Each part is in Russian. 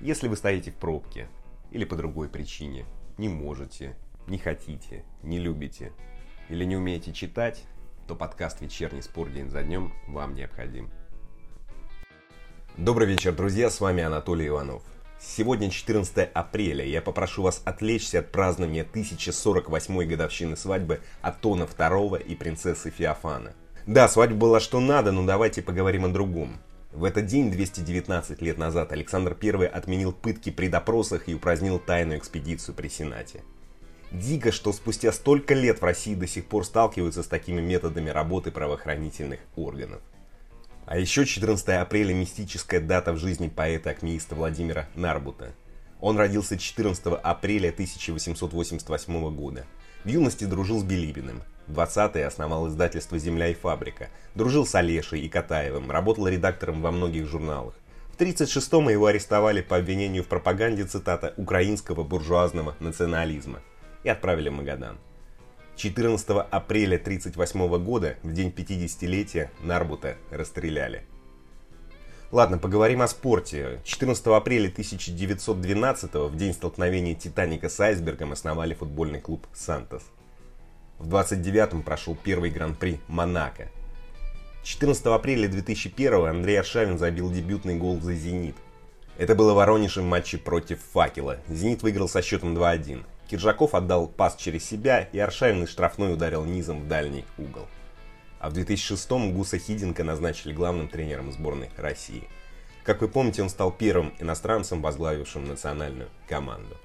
Если вы стоите в пробке или по другой причине, не можете, не хотите, не любите или не умеете читать, то подкаст «Вечерний спор день за днем» вам необходим. Добрый вечер, друзья, с вами Анатолий Иванов. Сегодня 14 апреля, я попрошу вас отвлечься от празднования 1048 годовщины свадьбы Атона II и принцессы Феофана. Да, свадьба была что надо, но давайте поговорим о другом. В этот день, 219 лет назад, Александр I отменил пытки при допросах и упразднил тайную экспедицию при Сенате. Дико, что спустя столько лет в России до сих пор сталкиваются с такими методами работы правоохранительных органов. А еще 14 апреля – мистическая дата в жизни поэта-акмеиста Владимира Нарбута. Он родился 14 апреля 1888 года. В юности дружил с Билибиным. В 20-е основал издательство «Земля и фабрика». Дружил с Олешей и Катаевым, работал редактором во многих журналах. В 1936-м его арестовали по обвинению в пропаганде, цитата, «украинского буржуазного национализма» и отправили в Магадан. 14 апреля 1938 года, в день 50-летия, Нарбута расстреляли. Ладно, поговорим о спорте. 14 апреля 1912 в день столкновения Титаника с айсбергом основали футбольный клуб «Сантос». В 29-м прошел первый гран-при Монако. 14 апреля 2001 Андрей Аршавин забил дебютный гол за «Зенит». Это было в Воронеже в матче против «Факела». «Зенит» выиграл со счетом 2-1. Киржаков отдал пас через себя, и Аршавин из штрафной ударил низом в дальний угол. А в 2006-м Гуса Хиденко назначили главным тренером сборной России. Как вы помните, он стал первым иностранцем, возглавившим национальную команду.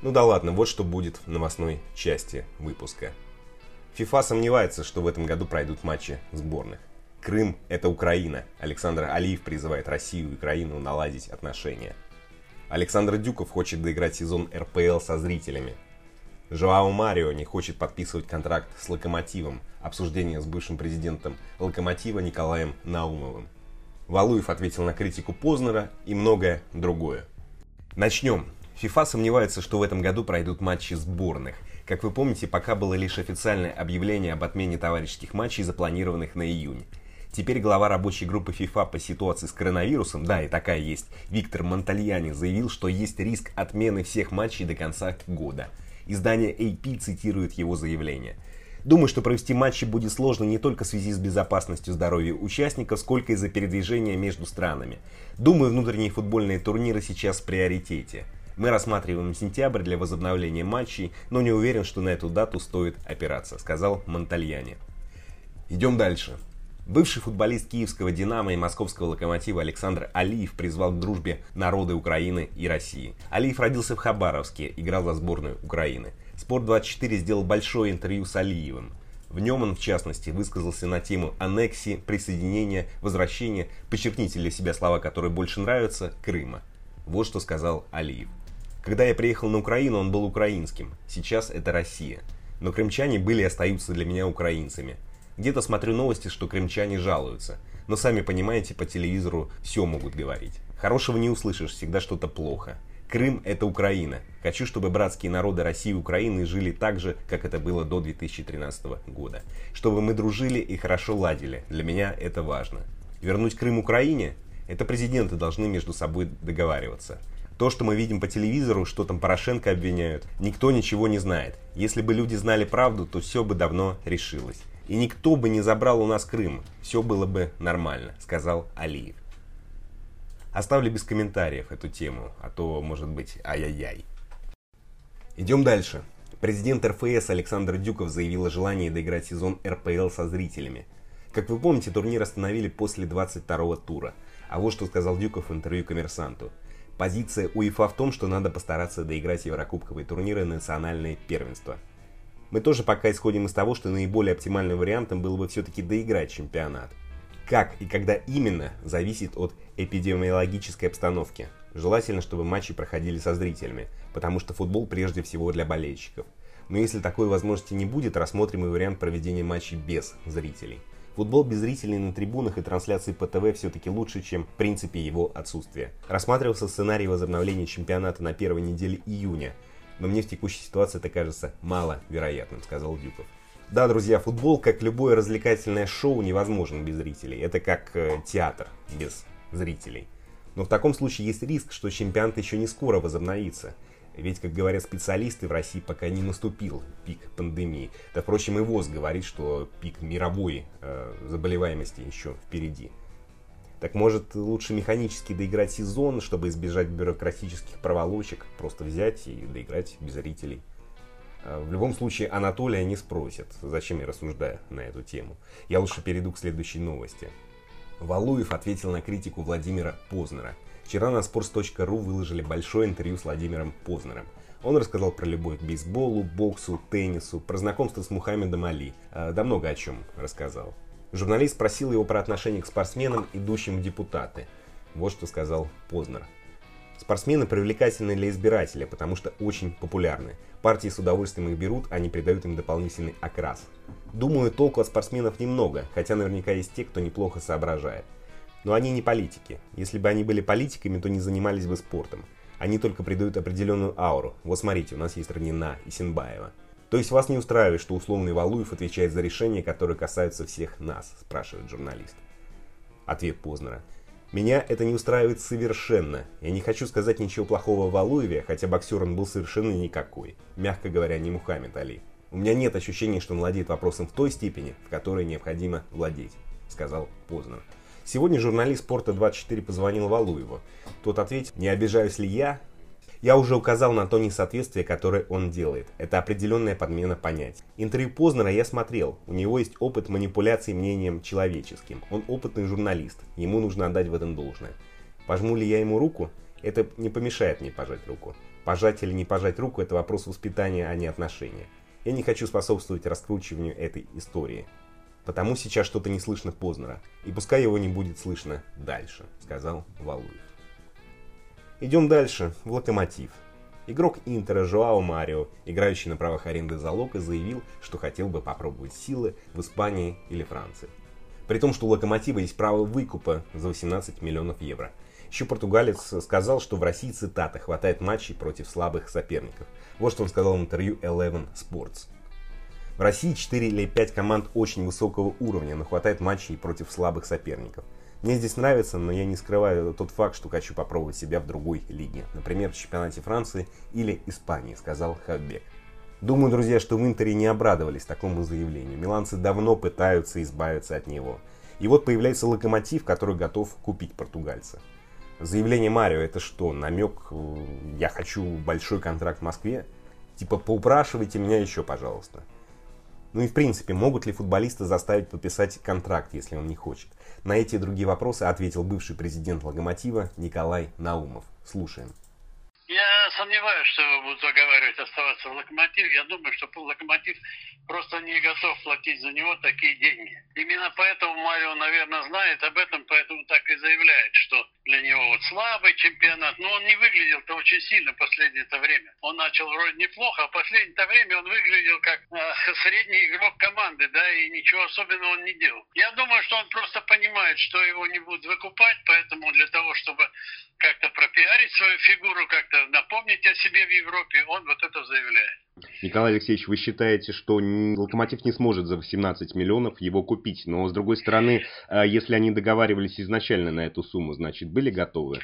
Ну да ладно, вот что будет в новостной части выпуска. ФИФА сомневается, что в этом году пройдут матчи сборных. Крым – это Украина. Александр Алиев призывает Россию и Украину наладить отношения. Александр Дюков хочет доиграть сезон РПЛ со зрителями. Жоао Марио не хочет подписывать контракт с Локомотивом. Обсуждение с бывшим президентом Локомотива Николаем Наумовым. Валуев ответил на критику Познера и многое другое. Начнем. ФИФА сомневается, что в этом году пройдут матчи сборных – как вы помните, пока было лишь официальное объявление об отмене товарищеских матчей, запланированных на июнь. Теперь глава рабочей группы FIFA по ситуации с коронавирусом, да, и такая есть, Виктор Монтальяни, заявил, что есть риск отмены всех матчей до конца года. Издание AP цитирует его заявление. Думаю, что провести матчи будет сложно не только в связи с безопасностью здоровья участников, сколько из-за передвижения между странами. Думаю, внутренние футбольные турниры сейчас в приоритете. Мы рассматриваем сентябрь для возобновления матчей, но не уверен, что на эту дату стоит опираться, сказал Монтальяне. Идем дальше. Бывший футболист киевского «Динамо» и московского «Локомотива» Александр Алиев призвал к дружбе народы Украины и России. Алиев родился в Хабаровске, играл за сборную Украины. Спорт24 сделал большое интервью с Алиевым. В нем он, в частности, высказался на тему аннексии, присоединения, возвращения, подчеркните для себя слова, которые больше нравятся, Крыма. Вот что сказал Алиев. Когда я приехал на Украину, он был украинским. Сейчас это Россия. Но крымчане были и остаются для меня украинцами. Где-то смотрю новости, что крымчане жалуются. Но сами понимаете, по телевизору все могут говорить. Хорошего не услышишь, всегда что-то плохо. Крым – это Украина. Хочу, чтобы братские народы России и Украины жили так же, как это было до 2013 года. Чтобы мы дружили и хорошо ладили. Для меня это важно. Вернуть Крым Украине – это президенты должны между собой договариваться. То, что мы видим по телевизору, что там Порошенко обвиняют, никто ничего не знает. Если бы люди знали правду, то все бы давно решилось. И никто бы не забрал у нас Крым, все было бы нормально, сказал Алиев. Оставлю без комментариев эту тему, а то может быть ай-яй-яй. Идем дальше. Президент РФС Александр Дюков заявил о желании доиграть сезон РПЛ со зрителями. Как вы помните, турнир остановили после 22-го тура. А вот что сказал Дюков в интервью коммерсанту – Позиция УЕФА в том, что надо постараться доиграть еврокубковые турниры и национальные первенства. Мы тоже пока исходим из того, что наиболее оптимальным вариантом было бы все-таки доиграть чемпионат. Как и когда именно, зависит от эпидемиологической обстановки. Желательно, чтобы матчи проходили со зрителями, потому что футбол прежде всего для болельщиков. Но если такой возможности не будет, рассмотрим и вариант проведения матчей без зрителей. Футбол без зрителей на трибунах и трансляции по ТВ все-таки лучше, чем в принципе его отсутствие. Рассматривался сценарий возобновления чемпионата на первой неделе июня, но мне в текущей ситуации это кажется маловероятным, сказал Дюков. Да, друзья, футбол, как любое развлекательное шоу, невозможен без зрителей. Это как э, театр без зрителей. Но в таком случае есть риск, что чемпионат еще не скоро возобновится. Ведь, как говорят специалисты, в России пока не наступил пик пандемии. Да, впрочем, и ВОЗ говорит, что пик мировой э, заболеваемости еще впереди. Так может лучше механически доиграть сезон, чтобы избежать бюрократических проволочек, просто взять и доиграть без зрителей. Э, в любом случае Анатолия не спросят, зачем я рассуждаю на эту тему. Я лучше перейду к следующей новости. Валуев ответил на критику Владимира Познера. Вчера на sports.ru выложили большое интервью с Владимиром Познером. Он рассказал про любовь к бейсболу, боксу, теннису, про знакомство с Мухаммедом Али. Э, да много о чем рассказал. Журналист спросил его про отношение к спортсменам, идущим в депутаты. Вот что сказал Познер. Спортсмены привлекательны для избирателя, потому что очень популярны. Партии с удовольствием их берут, они придают им дополнительный окрас. Думаю, толку от спортсменов немного, хотя наверняка есть те, кто неплохо соображает. Но они не политики. Если бы они были политиками, то не занимались бы спортом. Они только придают определенную ауру. Вот смотрите, у нас есть Ранина и Синбаева. То есть вас не устраивает, что условный Валуев отвечает за решения, которые касаются всех нас, спрашивает журналист. Ответ Познера. Меня это не устраивает совершенно. Я не хочу сказать ничего плохого о Валуеве, хотя боксер он был совершенно никакой. Мягко говоря, не Мухаммед Али. У меня нет ощущения, что он владеет вопросом в той степени, в которой необходимо владеть, сказал Познер. Сегодня журналист Спорта 24 позвонил Валуеву. Тот ответил, не обижаюсь ли я, я уже указал на то несоответствие, которое он делает. Это определенная подмена понятий. Интервью Познера я смотрел. У него есть опыт манипуляции мнением человеческим. Он опытный журналист. Ему нужно отдать в этом должное. Пожму ли я ему руку? Это не помешает мне пожать руку. Пожать или не пожать руку – это вопрос воспитания, а не отношения. Я не хочу способствовать раскручиванию этой истории. Потому сейчас что-то не слышно Познера. И пускай его не будет слышно дальше, сказал Валуев. Идем дальше, в Локомотив. Игрок Интера Жоао Марио, играющий на правах аренды залога, заявил, что хотел бы попробовать силы в Испании или Франции. При том, что у Локомотива есть право выкупа за 18 миллионов евро. Еще португалец сказал, что в России, цитата, хватает матчей против слабых соперников. Вот что он сказал в интервью Eleven Sports. В России 4 или 5 команд очень высокого уровня, но хватает матчей против слабых соперников. Мне здесь нравится, но я не скрываю тот факт, что хочу попробовать себя в другой лиге. Например, в чемпионате Франции или Испании, сказал Хаббек. Думаю, друзья, что в Интере не обрадовались такому заявлению. Миланцы давно пытаются избавиться от него. И вот появляется локомотив, который готов купить португальца. Заявление Марио это что? Намек, э, я хочу большой контракт в Москве? Типа, поупрашивайте меня еще, пожалуйста. Ну и в принципе, могут ли футболисты заставить подписать контракт, если он не хочет? На эти и другие вопросы ответил бывший президент Локомотива Николай Наумов. Слушаем. Я сомневаюсь, что будут заговаривать оставаться в Локомотиве. Я думаю, что Локомотив просто не готов платить за него такие деньги. Именно поэтому Марио, наверное, знает об этом, поэтому так и заявляет, что для него вот слабый чемпионат. Но он не выглядел-то очень сильно в последнее время. Он начал вроде неплохо, а в последнее время он выглядел как э, средний игрок команды, да, и ничего особенного он не делал. Я думаю, что он просто понимает, что его не будут выкупать, поэтому для того, чтобы как-то пропиарить свою фигуру, как-то напомнить о себе в Европе, он вот это заявляет. Николай Алексеевич, вы считаете, что Локомотив не сможет за 18 миллионов его купить, но с другой стороны, а если они договаривались изначально на эту сумму, значит, были готовы?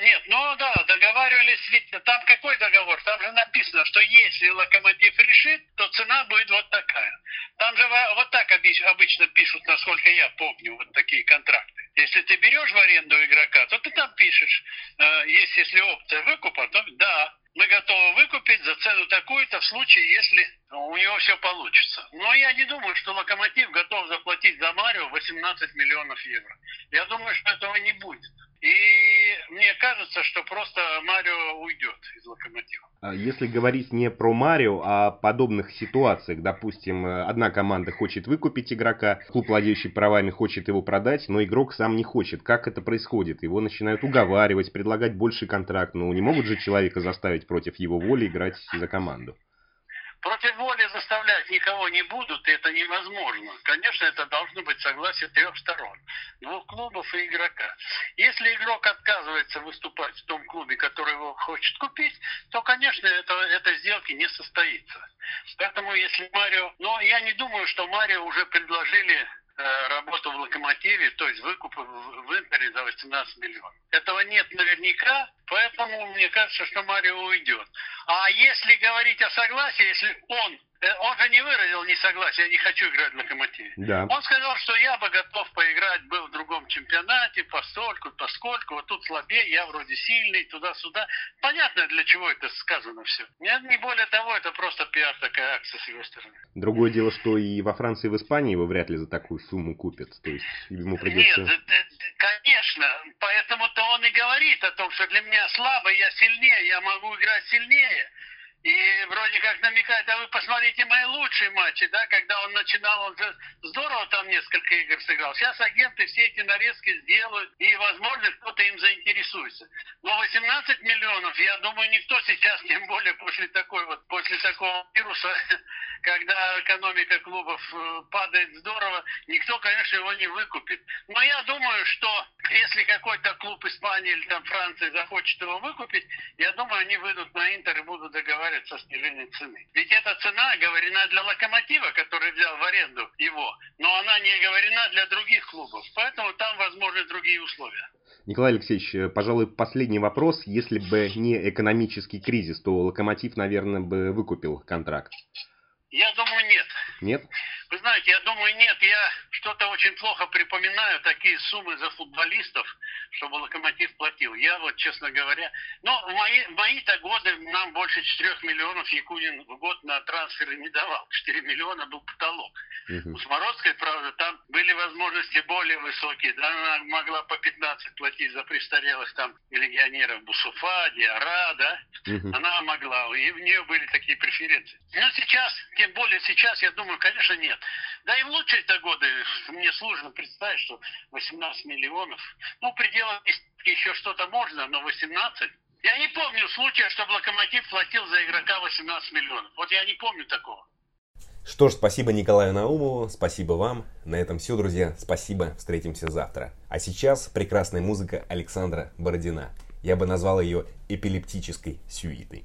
Нет, ну да, договаривались, ведь там какой договор? Там же написано, что если Локомотив решит, то цена будет вот такая. Там же вот так обычно пишут, насколько я помню, вот такие контракты. Если ты берешь в аренду игрока, то ты там пишешь, э, есть если опция выкупа, то да, мы готовы выкупить за цену такую-то в случае, если у него все получится. Но я не думаю, что Локомотив готов заплатить за Марио 18 миллионов евро. Я думаю, что этого не будет. И мне кажется, что просто Марио уйдет из Локомотива. А если говорить не про Марио, а о подобных ситуациях, допустим, одна команда хочет выкупить игрока, клуб, владеющий правами, хочет его продать, но игрок сам не хочет. Как это происходит? Его начинают уговаривать, предлагать больший контракт. Ну, не могут же человека заставить против его воли играть за команду. Против воли заставлять никого не будут, и это невозможно. Конечно, это должно быть согласие трех сторон. Двух клубов и игрока. Если игрок отказывается выступать в том клубе, который его хочет купить, то, конечно, это, этой сделки не состоится. Поэтому, если Марио... Но я не думаю, что Марио уже предложили работу в «Локомотиве», то есть выкуп в Интере за 18 миллионов. Этого нет наверняка, поэтому мне кажется, что Марио уйдет. А если говорить о согласии, если он Э, он же не выразил несогласие, я не хочу играть в «Локомотиве». Да. Он сказал, что я бы готов поиграть, был в другом чемпионате, постольку, поскольку, вот тут слабее, я вроде сильный, туда-сюда. Понятно, для чего это сказано все. Нет, не более того, это просто пиар такая акция с его стороны. Другое дело, что и во Франции, и в Испании его вряд ли за такую сумму купят. То есть ему придется... Нет, конечно. Поэтому-то он и говорит о том, что для меня слабо, я сильнее, я могу играть сильнее. И вроде как намекает, а вы посмотрите мои лучшие матчи, да, когда он начинал, он же здорово там несколько игр сыграл. Сейчас агенты все эти нарезки сделают, и, возможно, кто-то им заинтересуется. Но 18 миллионов, я думаю, никто сейчас, тем более после такой вот, после такого вируса, когда экономика клубов э, падает здорово, никто, конечно, его не выкупит. Но я думаю, что если какой-то клуб Испании или там Франции захочет его выкупить, я думаю, они выйдут на Интер и будут договариваться о снижении цены. Ведь эта цена говорена для Локомотива, который взял в аренду его, но она не говорена для других клубов. Поэтому там возможны другие условия. Николай Алексеевич, э, пожалуй, последний вопрос. Если бы не экономический кризис, то Локомотив, наверное, бы выкупил контракт. Я думаю, нет. Нет? Вы знаете, я думаю, нет. Я что-то очень плохо припоминаю такие суммы за футболистов, чтобы Локомотив платил. Я вот, честно говоря, но в мои, мои-то годы нам больше 4 миллионов Якунин в год на трансферы не давал. 4 миллиона был потолок. Угу. У Смородской, правда, там были возможности более высокие. Да, она могла по 15 платить за престарелых там легионеров Бусуфа, Диара, да. Угу. Она могла, и в нее были такие преференции. Но сейчас, тем более сейчас, я думаю, конечно, нет. Да и в лучшие-то годы мне сложно представить, что 18 миллионов. Ну, в пределах еще что-то можно, но 18. Я не помню случая, чтобы Локомотив платил за игрока 18 миллионов. Вот я не помню такого. Что ж, спасибо Николаю Наумову, спасибо вам. На этом все, друзья. Спасибо, встретимся завтра. А сейчас прекрасная музыка Александра Бородина. Я бы назвал ее эпилептической сюитой.